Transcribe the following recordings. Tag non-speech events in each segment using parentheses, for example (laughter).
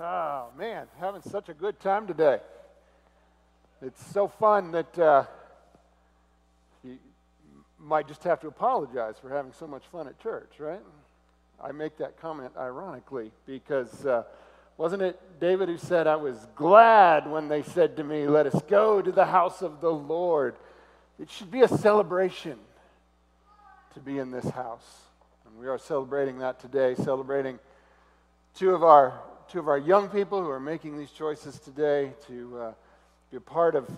Oh, man, having such a good time today. It's so fun that uh, you might just have to apologize for having so much fun at church, right? I make that comment ironically because uh, wasn't it David who said, I was glad when they said to me, Let us go to the house of the Lord? It should be a celebration to be in this house. And we are celebrating that today, celebrating two of our two of our young people who are making these choices today to uh, be a part of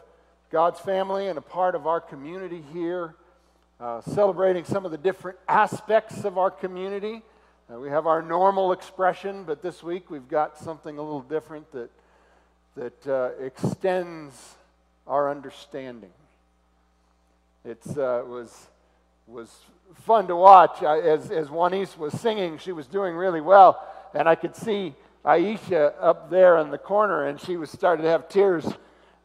God's family and a part of our community here, uh, celebrating some of the different aspects of our community. Uh, we have our normal expression, but this week we've got something a little different that, that uh, extends our understanding. It uh, was, was fun to watch. I, as, as Juanice was singing, she was doing really well, and I could see Aisha up there in the corner, and she was starting to have tears.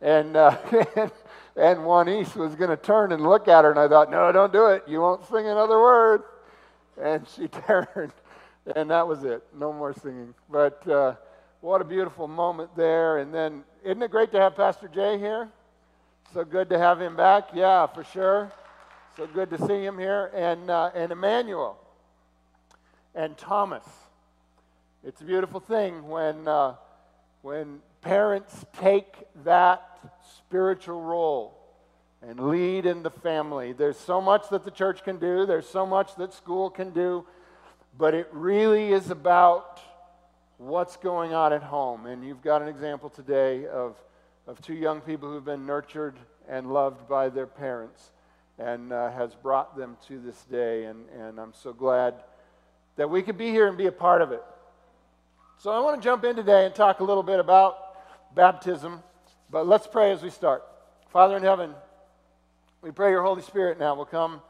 And, uh, (laughs) and, and Juanice was going to turn and look at her, and I thought, no, don't do it. You won't sing another word. And she (laughs) turned, and that was it. No more singing. But uh, what a beautiful moment there. And then, isn't it great to have Pastor Jay here? So good to have him back. Yeah, for sure. So good to see him here. And, uh, and Emmanuel and Thomas. It's a beautiful thing when, uh, when parents take that spiritual role and lead in the family. There's so much that the church can do, there's so much that school can do, but it really is about what's going on at home. And you've got an example today of, of two young people who've been nurtured and loved by their parents and uh, has brought them to this day. And, and I'm so glad that we could be here and be a part of it. So I want to jump in today and talk a little bit about baptism, but let's pray as we start. Father in heaven, we pray your Holy Spirit now will come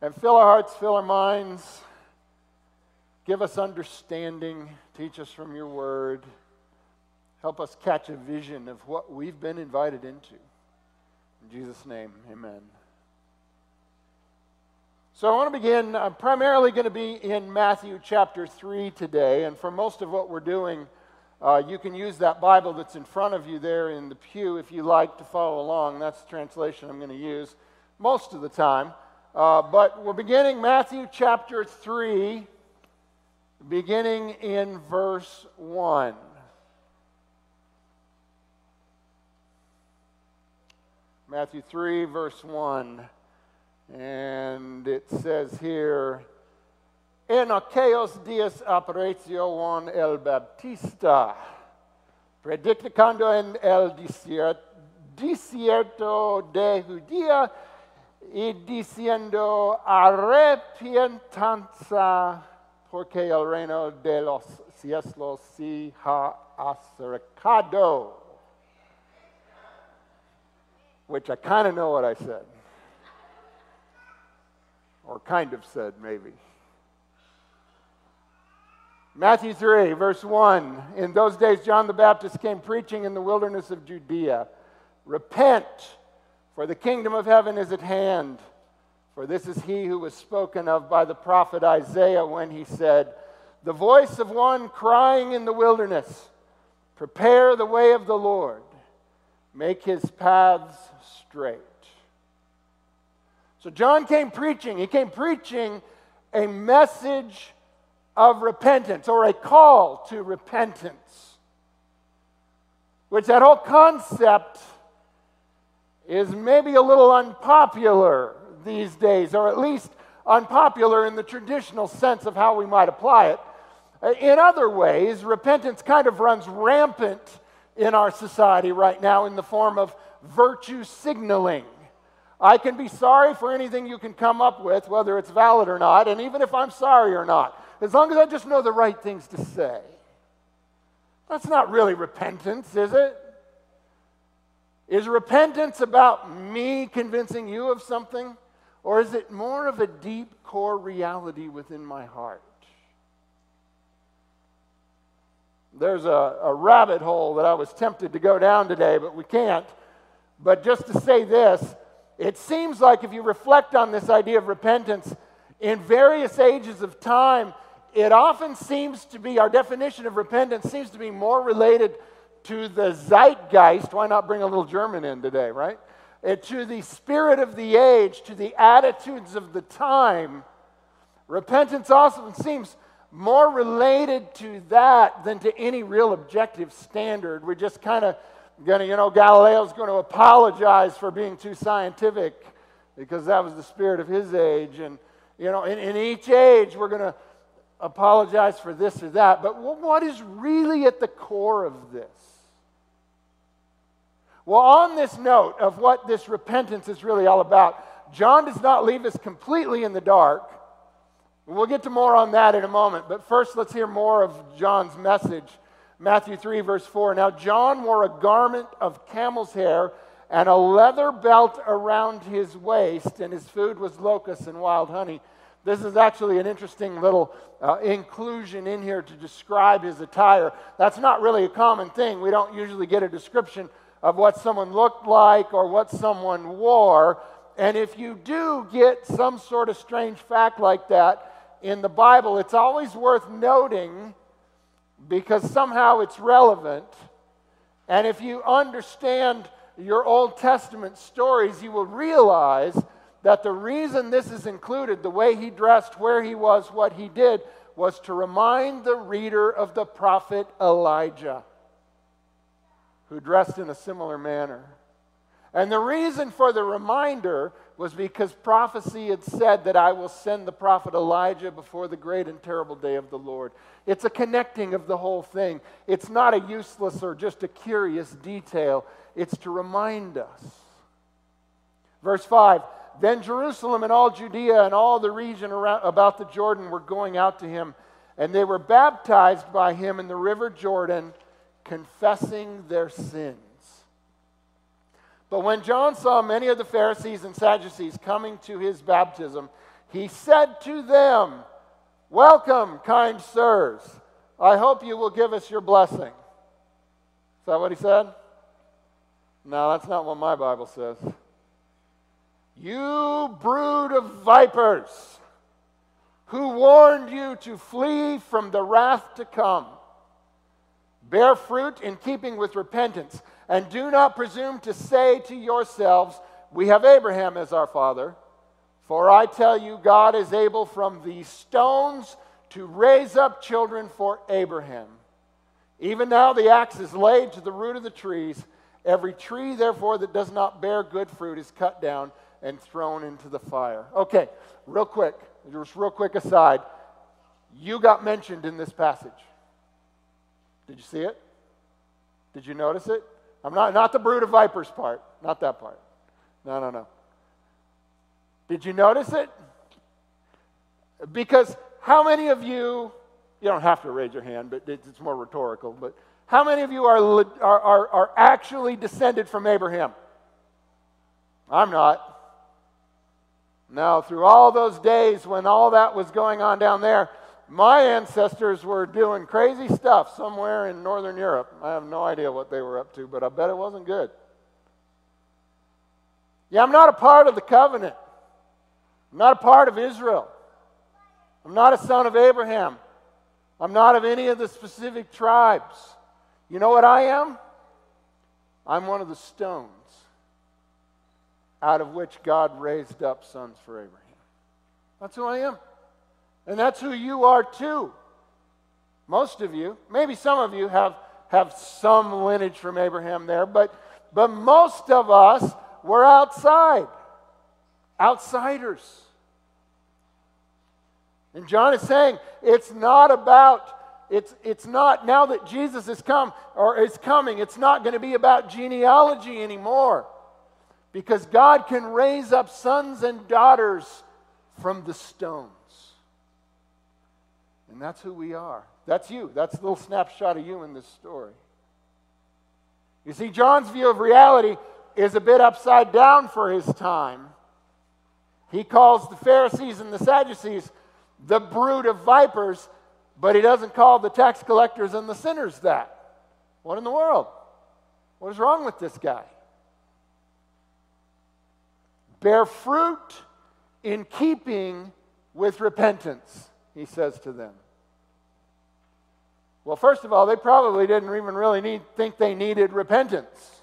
and fill our hearts, fill our minds, give us understanding, teach us from your word, help us catch a vision of what we've been invited into. In Jesus' name, amen. So I want to begin. I'm primarily going to be in Matthew chapter 3 today. And for most of what we're doing, uh, you can use that Bible that's in front of you there in the pew if you like to follow along. That's the translation I'm going to use most of the time. Uh, but we're beginning Matthew chapter 3, beginning in verse 1. Matthew 3, verse 1. And it says here, En aquellos días apareció Juan el Baptista, predicando en el desierto de Judía y diciendo, arrepientanza, porque el reino de los cielos se ha acercado. Which I kind of know what I said or kind of said, maybe. Matthew 3, verse 1. In those days, John the Baptist came preaching in the wilderness of Judea Repent, for the kingdom of heaven is at hand. For this is he who was spoken of by the prophet Isaiah when he said, The voice of one crying in the wilderness, Prepare the way of the Lord, make his paths straight. So John came preaching. He came preaching a message of repentance or a call to repentance. Which that whole concept is maybe a little unpopular these days, or at least unpopular in the traditional sense of how we might apply it. Uh, in other ways, repentance kind of runs rampant in our society right now in the form of virtue signaling. I can be sorry for anything you can come up with, whether it's valid or not, and even if I'm sorry or not, as long as I just know the right things to say. That's not really repentance, is it? Is repentance about me convincing you of something? Or is it more of a deep core reality within my heart? There's a, a, rabbit hole that I was tempted to go down today, but we can't. But just to say this it seems like if you reflect on this idea of repentance, in various ages of time, it often seems to be, our definition of repentance seems to be more related to the zeitgeist. Why not bring a little German in today, right? And to the spirit of the age, to the attitudes of the time. Repentance often seems more related to that than to any real objective standard. We're just kind of to, you know, Galileo's going to apologize for being too scientific because that was the spirit of his age. And, you know, in, in each age, we're going to apologize for this or that. But what is really at the core of this? Well, on this note of what this repentance is really all about, John does not leave us completely in the dark. We'll get to more on that in a moment. But first, let's hear more of John's message. Matthew 3, verse 4. Now, John wore a garment of camel's hair and a leather belt around his waist, and his food was locusts and wild honey. This is actually an interesting little uh, inclusion in here to describe his attire. That's not really a common thing. We don't usually get a description of what someone looked like or what someone wore. And if you do get some sort of strange fact like that in the Bible, it's always worth noting because somehow it's relevant. And if you understand your Old Testament stories, you will realize that the reason this is included, the way he dressed, where he was, what he did, was to remind the reader of the prophet Elijah, who dressed in a similar manner. And the reason for the reminder was because prophecy had said that I will send the prophet Elijah before the great and terrible day of the Lord. It's a connecting of the whole thing. It's not a useless or just a curious detail, it's to remind us. Verse 5 then Jerusalem and all Judea and all the region around, about the Jordan were going out to him, and they were baptized by him in the river Jordan, confessing their sins. But when John saw many of the Pharisees and Sadducees coming to his baptism, he said to them, Welcome, kind sirs. I hope you will give us your blessing. Is that what he said? No, that's not what my Bible says. You brood of vipers, who warned you to flee from the wrath to come. Bear fruit in keeping with repentance, and do not presume to say to yourselves, We have Abraham as our father. For I tell you, God is able from these stones to raise up children for Abraham. Even now the axe is laid to the root of the trees. Every tree, therefore, that does not bear good fruit is cut down and thrown into the fire. Okay, real quick, just real quick aside. You got mentioned in this passage. Did you see it? Did you notice it? I'm not, not the brood of vipers part, not that part. No, no, no. Did you notice it? Because how many of you, you don't have to raise your hand, but it's more rhetorical, but how many of you are, are, are, are actually descended from Abraham? I'm not. Now, through all those days when all that was going on down there, my ancestors were doing crazy stuff somewhere in Northern Europe. I have no idea what they were up to, but I bet it wasn't good. Yeah, I'm not a part of the covenant. I'm not a part of Israel. I'm not a son of Abraham. I'm not of any of the specific tribes. You know what I am? I'm one of the stones out of which God raised up sons for Abraham. That's who I am. And that's who you are too. Most of you, maybe some of you have, have some lineage from Abraham there, but, but most of us were outside, outsiders. And John is saying it's not about, it's, it's not, now that Jesus has come or is coming, it's not going to be about genealogy anymore. Because God can raise up sons and daughters from the stones. And that's who we are. That's you. That's a little snapshot of you in this story. You see, John's view of reality is a bit upside down for his time. He calls the Pharisees and the Sadducees the brood of vipers, but he doesn't call the tax collectors and the sinners that. What in the world? What is wrong with this guy? Bear fruit in keeping with repentance, he says to them. Well, first of all, they probably didn't even really need, think they needed repentance,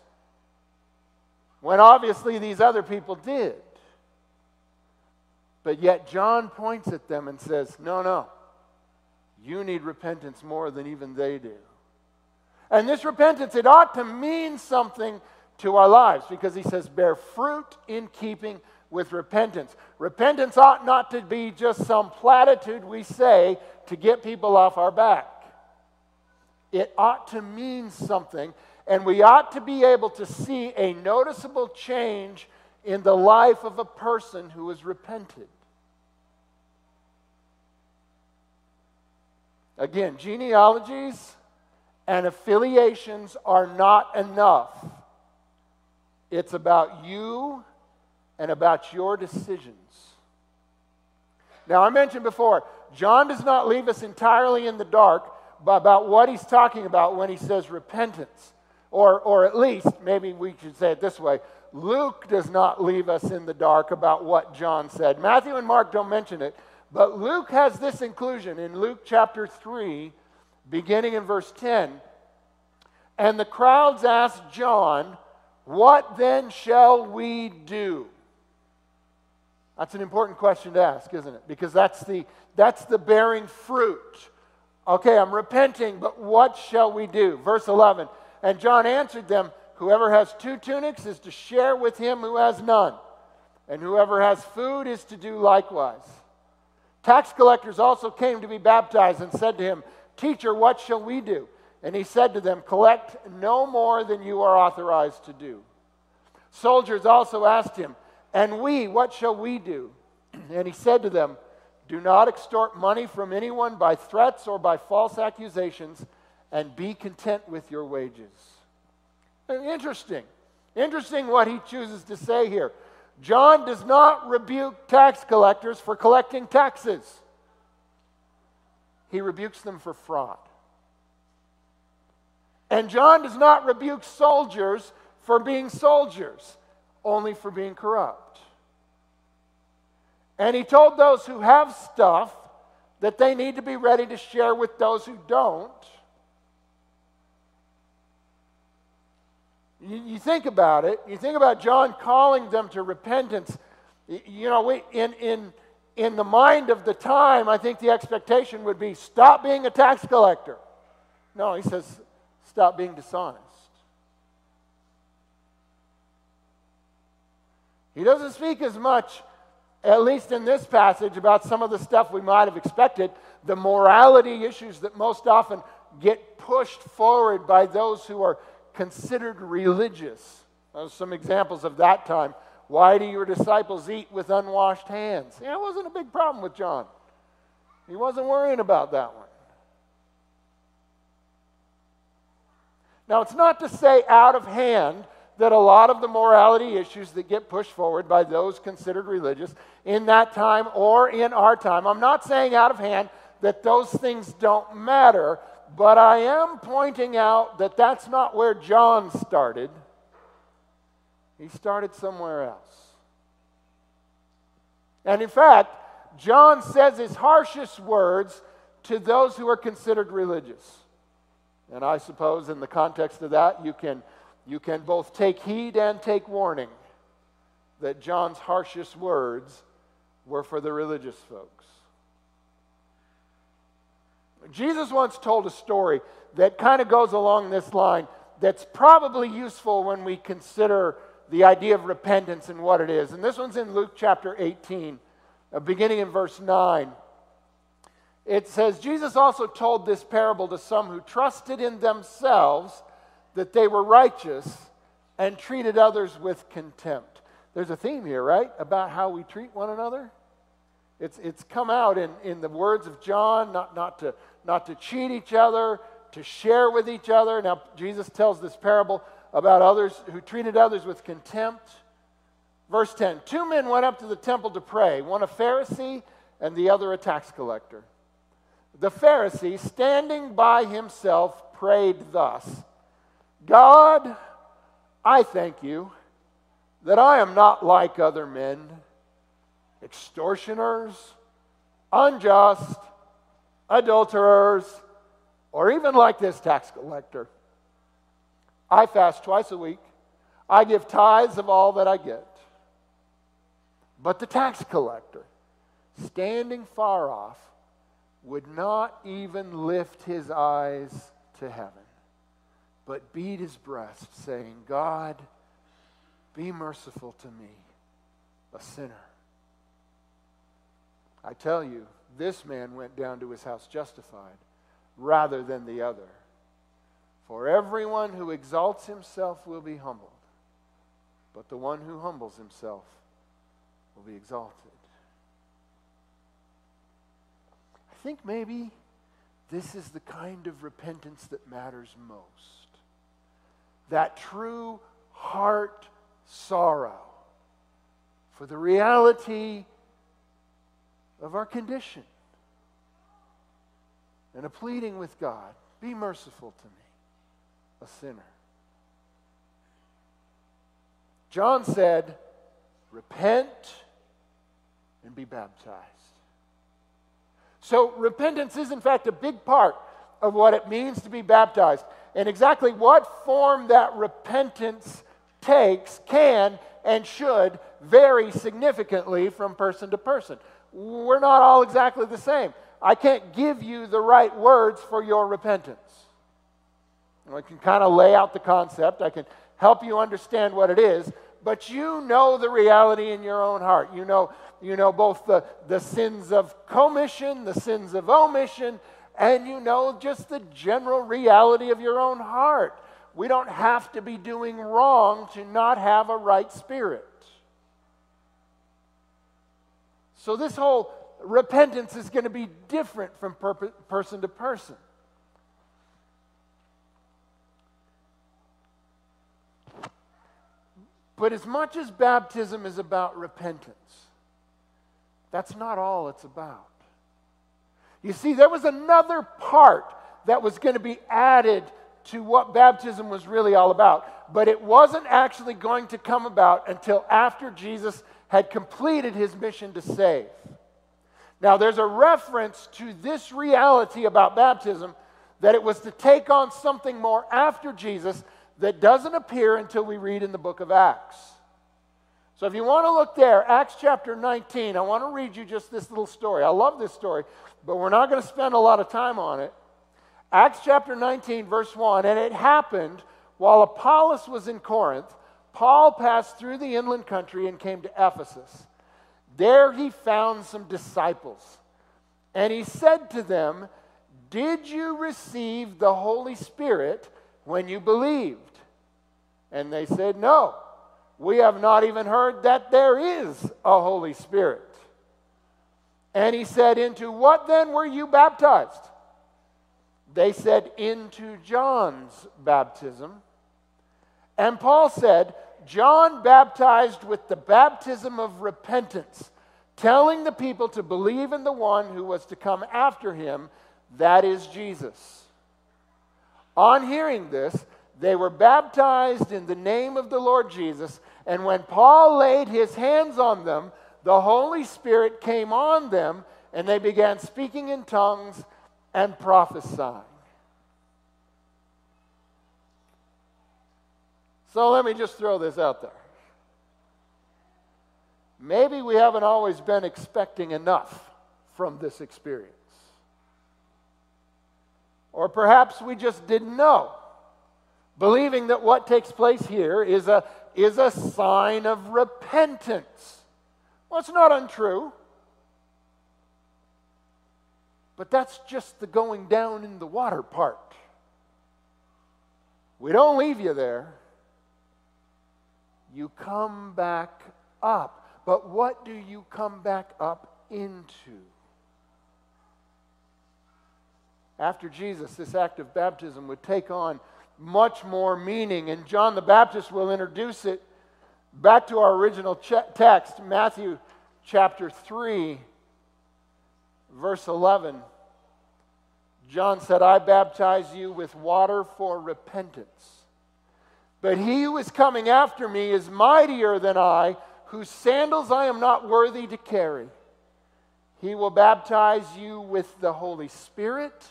when obviously these other people did. But yet, John points at them and says, No, no, you need repentance more than even they do. And this repentance, it ought to mean something to our lives because he says, Bear fruit in keeping with repentance. Repentance ought not to be just some platitude we say to get people off our back. It ought to mean something, and we ought to be able to see a noticeable change in the life of a person who has repented. Again, genealogies and affiliations are not enough. It's about you and about your decisions. Now, I mentioned before, John does not leave us entirely in the dark about what he's talking about when he says repentance. Or, or at least, maybe we should say it this way Luke does not leave us in the dark about what John said. Matthew and Mark don't mention it, but Luke has this inclusion in Luke chapter 3, beginning in verse 10. And the crowds asked John, What then shall we do? That's an important question to ask, isn't it? Because that's the, that's the bearing fruit. Okay, I'm repenting, but what shall we do? Verse 11. And John answered them, Whoever has two tunics is to share with him who has none, and whoever has food is to do likewise. Tax collectors also came to be baptized and said to him, Teacher, what shall we do? And he said to them, Collect no more than you are authorized to do. Soldiers also asked him, and we, what shall we do? And he said to them, Do not extort money from anyone by threats or by false accusations, and be content with your wages. Interesting. Interesting what he chooses to say here. John does not rebuke tax collectors for collecting taxes, he rebukes them for fraud. And John does not rebuke soldiers for being soldiers only for being corrupt. And he told those who have stuff that they need to be ready to share with those who don't. You, you, think about it. You think about John calling them to repentance. You know, we, in, in, in the mind of the time, I think the expectation would be stop being a tax collector. No, he says stop being dishonest. He doesn't speak as much, at least in this passage, about some of the stuff we might have expected, the morality issues that most often get pushed forward by those who are considered religious. some examples of that time. Why do your disciples eat with unwashed hands? Yeah, it wasn't a big problem with John. He wasn't worrying about that one. Now, it's not to say out of hand that a lot of the morality issues that get pushed forward by those considered religious in that time or in our time, I'm not saying out of hand that those things don't matter, but I am pointing out that that's not where John started. He started somewhere else. And in fact, John says his harshest words to those who are considered religious. And I suppose in the context of that, you can you can both take heed and take warning that John's harshest words were for the religious folks. Jesus once told a story that kind of goes along this line that's probably useful when we consider the idea of repentance and what it is. And this one's in Luke chapter 18, uh, beginning in verse 9. It says, Jesus also told this parable to some who trusted in themselves that they were righteous and treated others with contempt. There's a theme here, right? About how we treat one another. It's, it's come out in, in the words of John, not, not, to, not to cheat each other, to share with each other. Now, Jesus tells this parable about others who treated others with contempt. Verse 10 Two men went up to the temple to pray, one a Pharisee and the other a tax collector. The Pharisee, standing by himself, prayed thus God, I thank you that I am not like other men, extortioners, unjust, adulterers, Or even like this tax collector. I fast twice a week, I give tithes of all that I get. But the tax collector, standing far off, would not even lift his eyes to heaven, but beat his breast, saying, God, be merciful to me, a sinner. I tell you, this man went down to his house justified rather than the other. For everyone who exalts himself will be humbled, but the one who humbles himself will be exalted. I think maybe this is the kind of repentance that matters most. That true heart sorrow for the reality of our condition and a pleading with God be merciful to me, a sinner. John said, Repent and be baptized. So, repentance is, in fact, a big part of what it means to be baptized. And exactly what form that repentance takes can and should vary significantly from person to person. We're not all exactly the same. I can't give you the right words for your repentance. I can kind of lay out the concept, I can help you understand what it is, but you know the reality in your own heart. You know, you know both the, the sins of commission, the sins of omission, and you know just the general reality of your own heart. We don't have to be doing wrong to not have a right spirit. So, this whole repentance is going to be different from per- person to person. But as much as baptism is about repentance, that's not all it's about. You see, there was another part that was going to be added to what baptism was really all about, but it wasn't actually going to come about until after Jesus had completed his mission to save. Now, there's a reference to this reality about baptism that it was to take on something more after Jesus that doesn't appear until we read in the book of Acts. So, if you want to look there, Acts chapter 19, I want to read you just this little story. I love this story, but we're not going to spend a lot of time on it. Acts chapter 19, verse 1 And it happened while Apollos was in Corinth, Paul passed through the inland country and came to Ephesus. There he found some disciples. And he said to them, Did you receive the Holy Spirit when you believed? And they said, No, we have not even heard that there is a Holy Spirit. And he said, Into what then were you baptized? They said, Into John's baptism. And Paul said, John baptized with the baptism of repentance, telling the people to believe in the one who was to come after him, that is Jesus. On hearing this, they were baptized in the name of the Lord Jesus, and when Paul laid his hands on them, the Holy Spirit came on them, and they began speaking in tongues and prophesying. So let me just throw this out there. Maybe we haven't always been expecting enough from this experience. Or perhaps we just didn't know, believing that what takes place here is a, is a sign of repentance. Well, it's not untrue. But that's just the going down in the water part. We don't leave you there you come back up. But what do you come back up into? After Jesus, this act of baptism would take on much more meaning, and John the Baptist will introduce it back to our original ch- text, Matthew chapter 3, verse 11. John said, I baptize you with water for repentance. But he who is coming after me is mightier than I, whose sandals I am not worthy to carry. He will baptize you with the Holy Spirit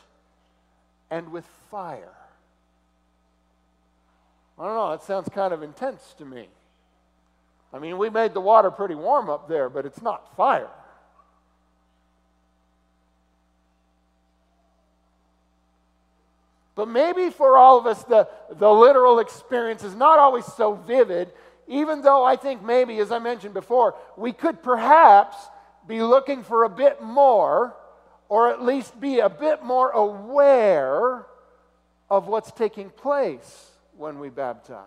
and with fire. I don't know, that sounds kind of intense to me. I mean, we made the water pretty warm up there, but it's not fire. But maybe for all of us, the, the literal experience is not always so vivid, even though I think maybe, as I mentioned before, we could perhaps be looking for a bit more, or at least be a bit more aware of what's taking place when we baptize.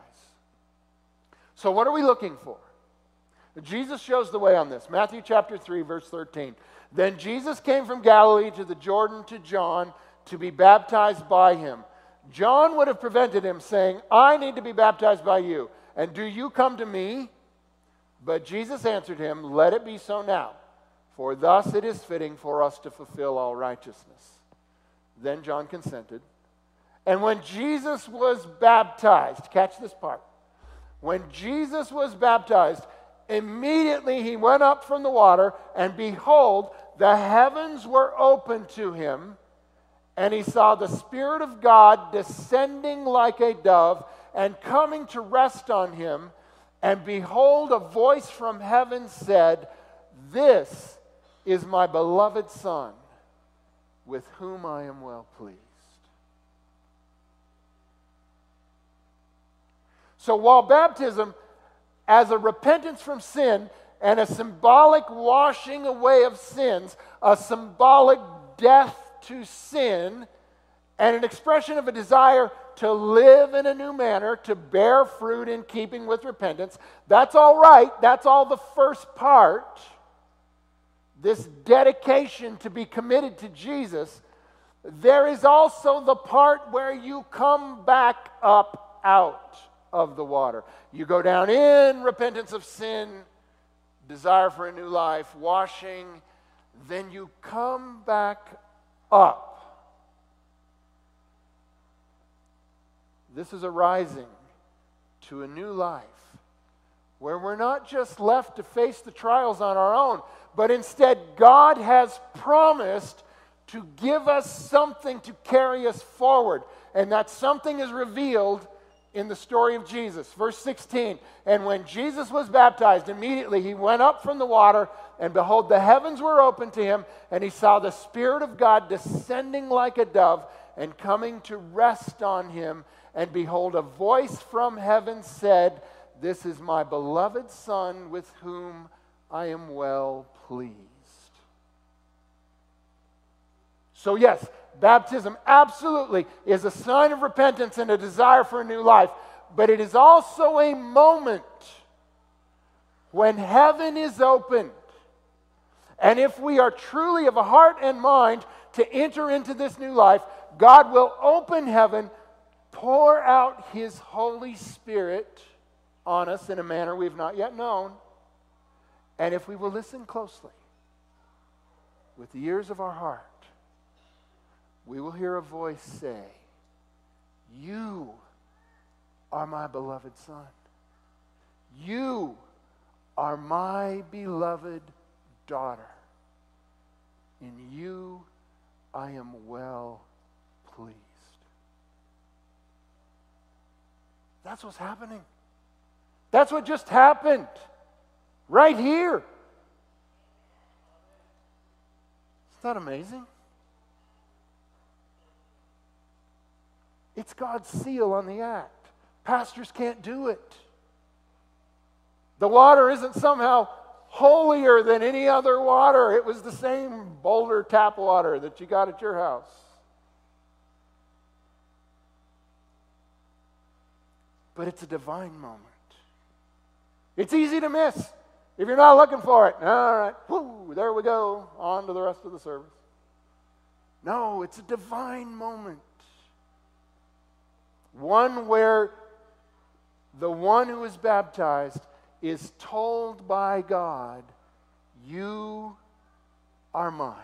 So, what are we looking for? Jesus shows the way on this. Matthew chapter 3, verse 13. Then Jesus came from Galilee to the Jordan to John to be baptized by him. John would have prevented him, saying, I need to be baptized by you, and do you come to me? But Jesus answered him, Let it be so now, for thus it is fitting for us to fulfill all righteousness. Then John consented. And when Jesus was baptized, catch this part. When Jesus was baptized, immediately he went up from the water, and behold, the heavens were opened to him and he saw the Spirit of God descending like a dove and coming to rest on him. And behold, a voice from heaven said, This is my beloved Son, with whom I am well pleased. So while baptism, as a repentance from sin and a symbolic washing away of sins, a symbolic death to sin and an expression of a desire to live in a new manner, to bear fruit in keeping with repentance. That's all right. That's all the first part. This dedication to be committed to Jesus. There is also the part where you come back up out of the water. You go down in repentance of sin, desire for a new life, washing, then you come back up. This is a rising to a new life where we're not just left to face the trials on our own, but instead God has promised to give us something to carry us forward. And that something is revealed in the story of Jesus. Verse 16 And when Jesus was baptized, immediately he went up from the water, and behold, the heavens were opened to him, and he saw the Spirit of God descending like a dove and coming to rest on him. And behold, a voice from heaven said, This is my beloved Son with whom I am well pleased. So, yes, Baptism absolutely is a sign of repentance and a desire for a new life, but it is also a moment when heaven is opened. And if we are truly of a heart and mind to enter into this new life, God will open heaven, pour out His Holy Spirit on us in a manner we've not yet known. And if we will listen closely with the ears of our heart, we will hear a voice say, You are my beloved Son. You are my beloved daughter. In you I am well pleased. That's what's happening. That's what just happened right here. Isn't that amazing? It's God's seal on the act. Pastors can't do it. The water isn't somehow holier than any other water. It was the same Boulder tap water that you got at your house. But it's a divine moment. It's easy to miss if you're not looking for it. All right, whoo, there we go, on to the rest of the service. No, it's a divine moment. One where the one who is baptized is told by God, You are mine.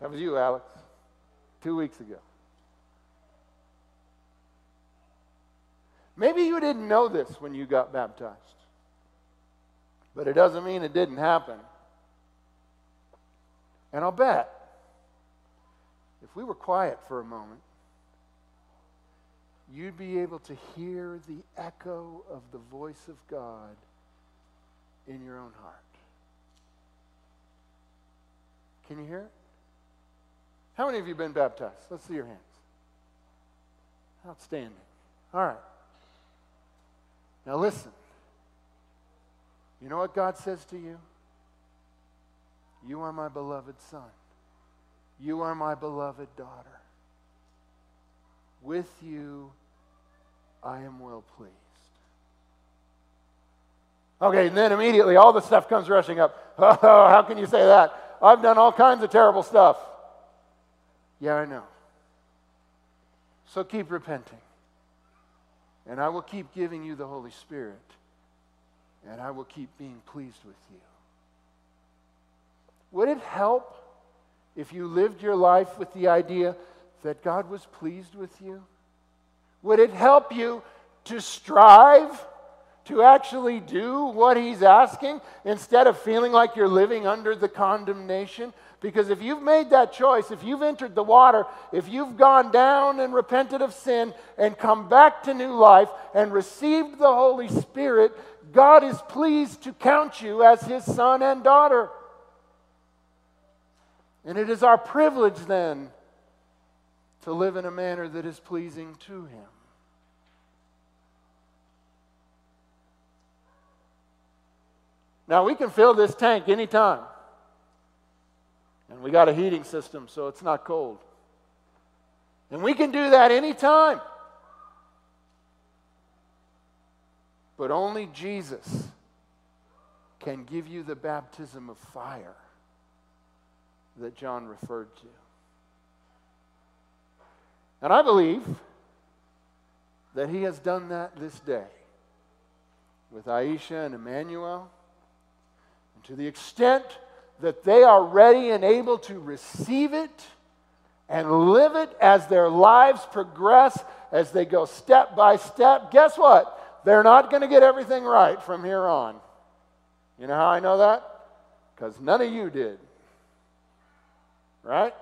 That was you, Alex, two weeks ago. Maybe you didn't know this when you got baptized, but it doesn't mean it didn't happen. And I'll bet if we were quiet for a moment, you'd be able to hear the echo of the voice of God in your own heart. Can you hear it? How many of you have been baptized? Let's see your hands. Outstanding. All right. Now listen. You know what God says to you? You are my beloved son. You are my beloved daughter. With you, I am well pleased. Okay, and then immediately all the stuff comes rushing up. Oh, (laughs) how can you say that? I've done all kinds of terrible stuff. Yeah, I know. So keep repenting. And I will keep giving you the Holy Spirit. And I will keep being pleased with you. Would it help if you lived your life with the idea that God was pleased with you? Would it help you to strive to actually do what He's asking instead of feeling like you're living under the condemnation? Because if you've made that choice, if you've entered the water, if you've gone down and repented of sin and come back to new life and received the Holy Spirit, God is pleased to count you as His son and daughter. And it is our privilege then to live in a manner that is pleasing to Him. Now, we can fill this tank anytime. And we got a heating system, so it's not cold. And we can do that anytime. But only Jesus can give you the baptism of fire that John referred to. And I believe that he has done that this day with Aisha and Emmanuel. And to the extent that they are ready and able to receive it and live it as their lives progress, as they go step by step, guess what? They're not going to get everything right from here on. You know how I know that? Because none of you did right?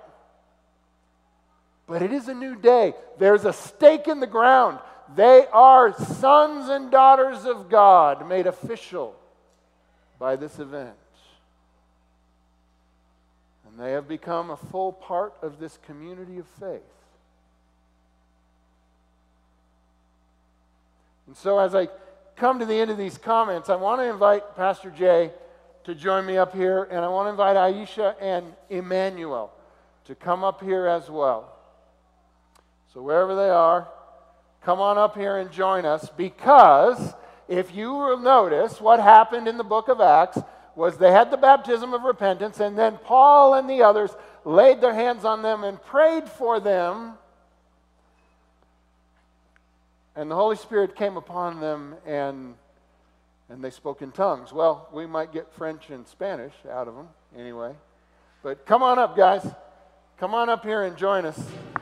But it is a new day. There's a stake in the ground. They are sons and daughters of God made official by this event. And they have become a full part of this community of faith. And so, as I come to the end of these comments, I want to invite Pastor Jay to join me up here, and I want to invite Aisha and Emmanuel to come up here as well. So, wherever they are, come on up here and join us because if you will notice, what happened in the book of Acts was they had the baptism of repentance, and then Paul and the others laid their hands on them and prayed for them. And the Holy Spirit came upon them and, and they spoke in tongues. Well, we might get French and Spanish out of them anyway. But come on up, guys. Come on up here and join us.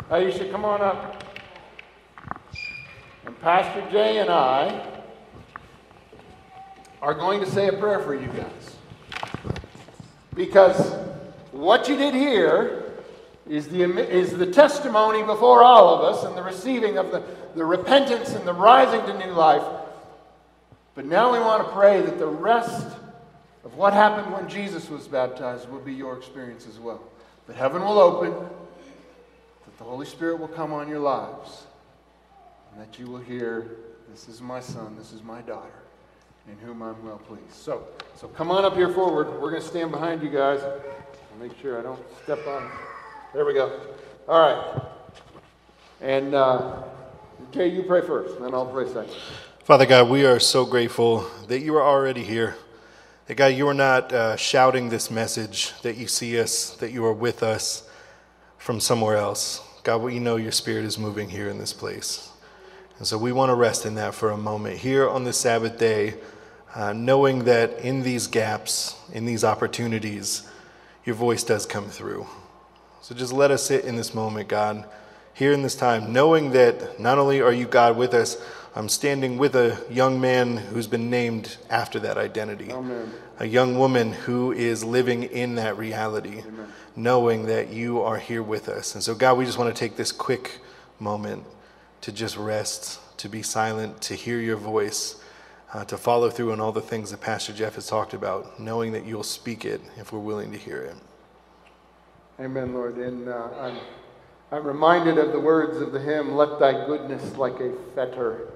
Aisha, come on up. And Pastor Jay and I are going to say a prayer for you guys. Because what you did here is the, is the testimony before all of us and the receiving of the, the repentance and the rising to new life. But now we want to pray that the rest of what happened when Jesus was baptized will be your experience as well. That heaven will open, that the Holy Spirit will come on your lives, and that you will hear, This is my son, this is my daughter, in whom I'm well pleased. So, so come on up here forward. We're going to stand behind you guys. I'll make sure I don't step on. There we go. All right. And uh, Jay, you pray first, then I'll pray second. Father God, we are so grateful that you are already here. That God, you are not uh, shouting this message that you see us, that you are with us from somewhere else. God, we know your spirit is moving here in this place. And so we want to rest in that for a moment here on the Sabbath day, uh, knowing that in these gaps, in these opportunities, your voice does come through. So just let us sit in this moment, God, here in this time, knowing that not only are you God with us, I'm standing with a young man who's been named after that identity. Amen. A young woman who is living in that reality, Amen. knowing that you are here with us. And so, God, we just want to take this quick moment to just rest, to be silent, to hear your voice, uh, to follow through on all the things that Pastor Jeff has talked about, knowing that you'll speak it if we're willing to hear it. Amen, Lord. And uh, I'm, I'm reminded of the words of the hymn, Let thy goodness like a fetter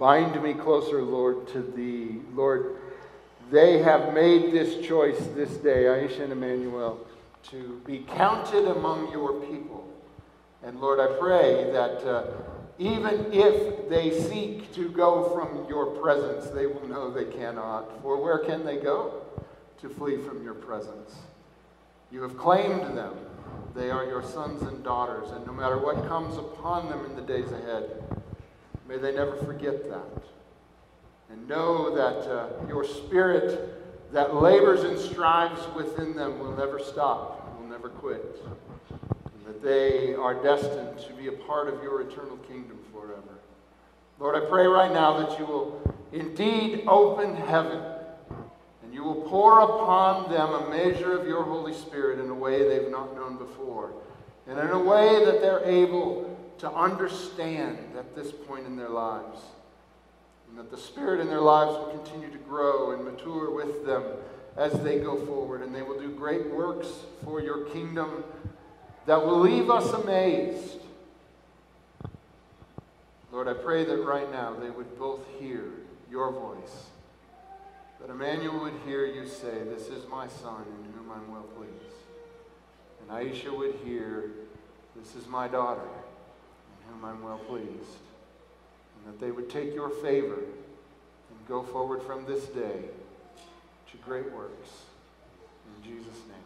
bind me closer, Lord, to thee. Lord, they have made this choice this day, Aisha and Emmanuel, to be counted among your people. And Lord, I pray that uh, even if they seek to go from your presence, they will know they cannot. For where can they go to flee from your presence? You have claimed them. They are your sons and daughters, and no matter what comes upon them in the days ahead, may they never forget that. And know that uh, your spirit that labors and strives within them will never stop, will never quit. And that they are destined to be a part of your eternal kingdom forever. Lord, I pray right now that you will indeed open heaven and you will pour upon them a measure of your Holy Spirit in a way they've not known before, and in a way that they're able to understand at this point in their lives. And that the Spirit in their lives will continue to grow and mature with them as they go forward, and they will do great works for your kingdom that will leave us amazed. Lord, I pray that right now they would both hear your voice that Emmanuel would hear you say, This is my son in whom I'm well pleased. And Aisha would hear, This is my daughter whom I'm well pleased. And that they would take your favor and go forward from this day to great works. In Jesus' name.